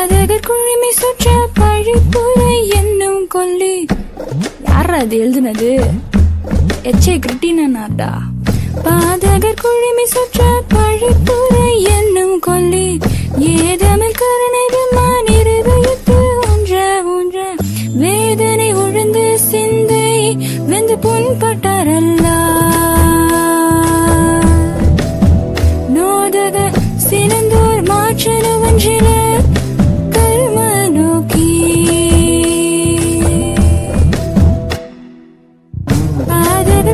ஜாதகர் குழிமை சுற்ற பழிப்புரை என்னும் கொல்லி யார் அது எழுதுனது எச்சே கிருட்டினடா பாதகர் குழிமை சுற்ற பழிப்புரை என்னும் கொல்லி ஏதமல் கருணை விமான் இருதயத்து ஒன்றில்